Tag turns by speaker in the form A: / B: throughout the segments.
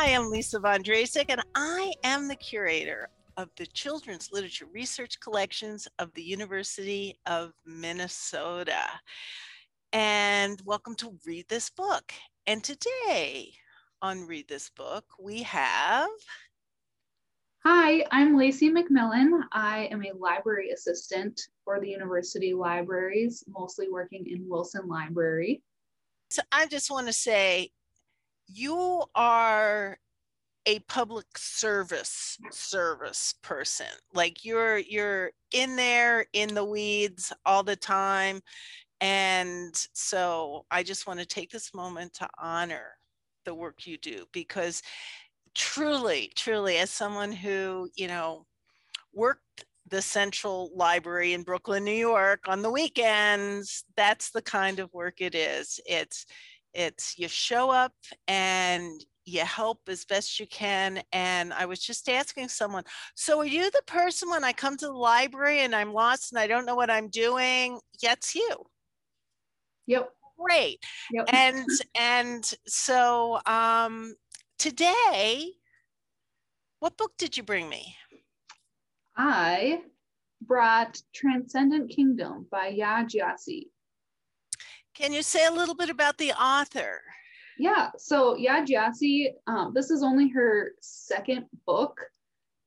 A: I am Lisa Von Drasek, and I am the curator of the Children's Literature Research Collections of the University of Minnesota. And welcome to Read This Book. And today on Read This Book, we have.
B: Hi, I'm Lacey McMillan. I am a library assistant for the university libraries, mostly working in Wilson Library.
A: So I just want to say you are a public service service person. Like you're you're in there in the weeds all the time. And so i just want to take this moment to honor the work you do because truly truly as someone who you know worked the central library in brooklyn new york on the weekends that's the kind of work it is. It's it's you show up and you help as best you can. And I was just asking someone, so are you the person when I come to the library and I'm lost and I don't know what I'm doing? It's you.
B: Yep.
A: Great. Yep. And and so um today, what book did you bring me?
B: I brought Transcendent Kingdom by Yaa Gyasi.
A: Can you say a little bit about the author?
B: Yeah, so Yaa Gyasi, um, this is only her second book,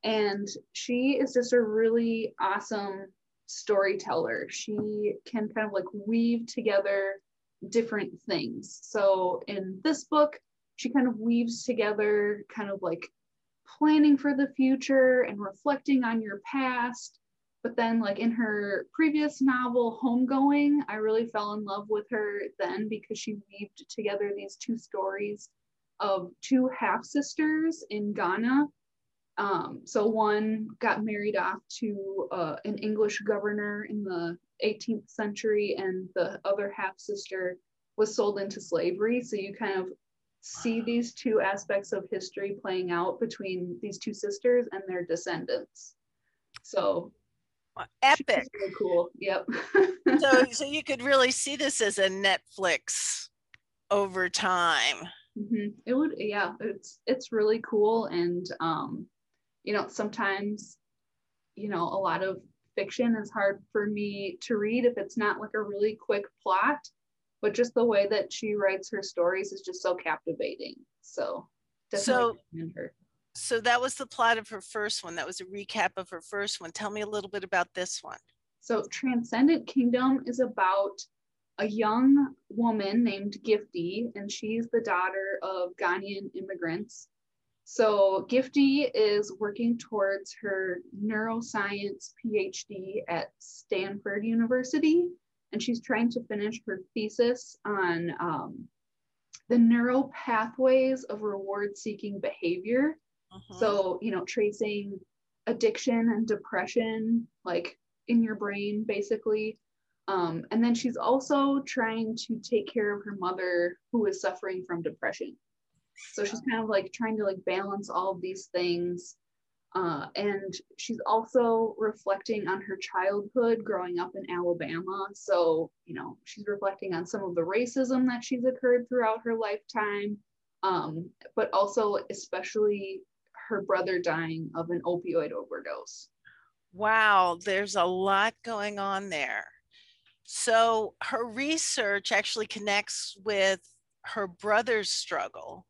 B: and she is just a really awesome storyteller. She can kind of like weave together different things. So in this book, she kind of weaves together kind of like planning for the future and reflecting on your past but then, like in her previous novel, Homegoing, I really fell in love with her then because she weaved together these two stories of two half sisters in Ghana. Um, so one got married off to uh, an English governor in the 18th century, and the other half sister was sold into slavery. So you kind of see these two aspects of history playing out between these two sisters and their descendants. So
A: epic.
B: really cool. Yep.
A: So so you could really see this as a netflix over time.
B: Mm-hmm. it would yeah it's it's really cool and um you know sometimes you know a lot of fiction is hard for me to read if it's not like a really quick plot but just the way that she writes her stories is just so captivating. So
A: so her so that was the plot of her first one. That was a recap of her first one. Tell me a little bit about this one.
B: So, Transcendent Kingdom is about a young woman named Gifty, and she's the daughter of Ghanaian immigrants. So, Gifty is working towards her neuroscience PhD at Stanford University, and she's trying to finish her thesis on um, the neural pathways of reward seeking behavior uh-huh. So, you know, tracing addiction and depression, like in your brain, basically. Um, and then she's also trying to take care of her mother who is suffering from depression. So she's kind of like trying to like balance all of these things. Uh, and she's also reflecting on her childhood growing up in Alabama. So, you know, she's reflecting on some of the racism that she's occurred throughout her lifetime, um, but also especially her brother dying of an opioid overdose.
A: Wow, there's a lot going on there. So her research actually connects with her brother's struggle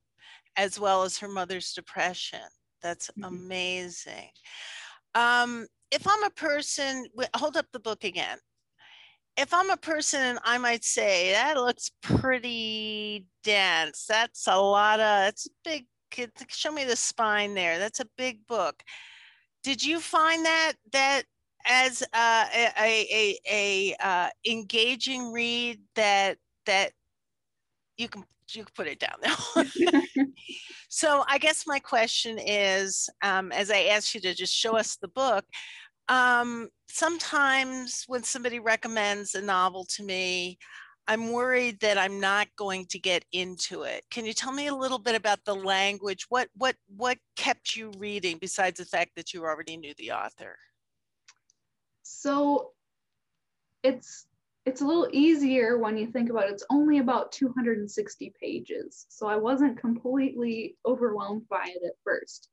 A: as well as her mother's depression. That's mm-hmm. amazing. Um, if I'm a person, hold up the book again. If I'm a person, I might say that looks pretty dense. That's a lot of, it's a big show me the spine there. That's a big book. Did you find that that as uh, a a, a, a uh, engaging read that that you can you can put it down now. so I guess my question is, um, as I asked you to just show us the book, um, sometimes when somebody recommends a novel to me, I'm worried that I'm not going to get into it. Can you tell me a little bit about the language? What what what kept you reading besides the fact that you already knew the author?
B: So it's it's a little easier when you think about it. It's only about 260 pages. So I wasn't completely overwhelmed by it at first.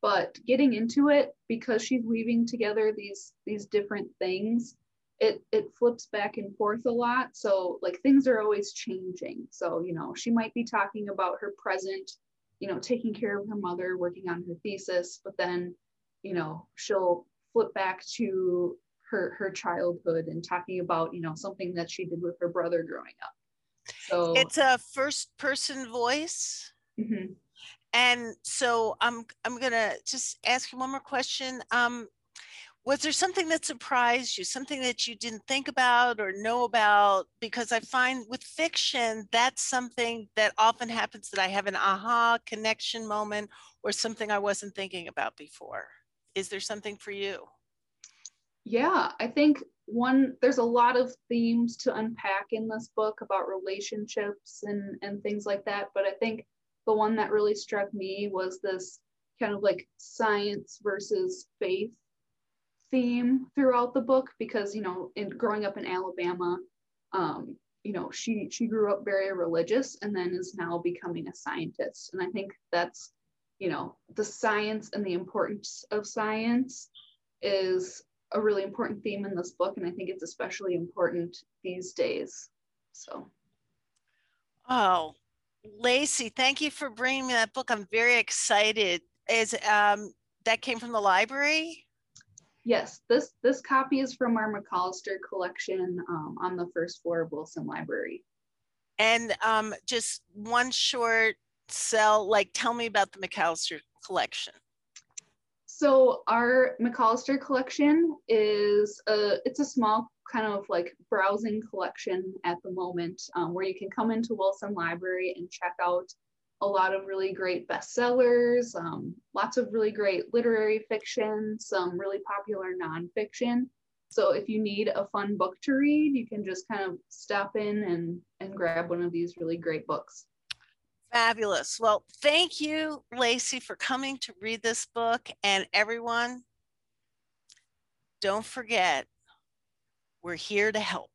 B: But getting into it because she's weaving together these these different things, it it flips back and forth a lot. So like things are always changing. So, you know, she might be talking about her present, you know, taking care of her mother, working on her thesis, but then, you know, she'll flip back to her her childhood and talking about you know something that she did with her brother growing up
A: so it's a first person voice mm-hmm. and so i'm i'm gonna just ask you one more question um was there something that surprised you? Something that you didn't think about or know about? Because i find with fiction that's something that often happens that i have an aha connection moment or something i wasn't thinking about before. Is there something for you?
B: Yeah, I think one there's a lot of themes to unpack in this book about relationships and and things like that, but I think the one that really struck me was this kind of like science versus faith theme throughout the book because you know in growing up in Alabama um you know she she grew up very religious and then is now becoming a scientist and I think that's you know the science and the importance of science is a really important theme in this book, and I think it's especially important these days. So,
A: oh, Lacey, thank you for bringing me that book. I'm very excited. Is um, that came from the library?
B: Yes, this this copy is from our McAllister collection um, on the first floor of Wilson Library.
A: And um, just one short sell, like tell me about the McAllister collection.
B: So our McAllister collection is a it's a small kind of like browsing collection at the moment um, where you can come into Wilson Library and check out a lot of really great bestsellers, um, lots of really great literary fiction, some really popular nonfiction. So if you need a fun book to read, you can just kind of stop in and, and grab one of these really great books.
A: Fabulous. Well, thank you, Lacey, for coming to read this book. And everyone, don't forget, we're here to help.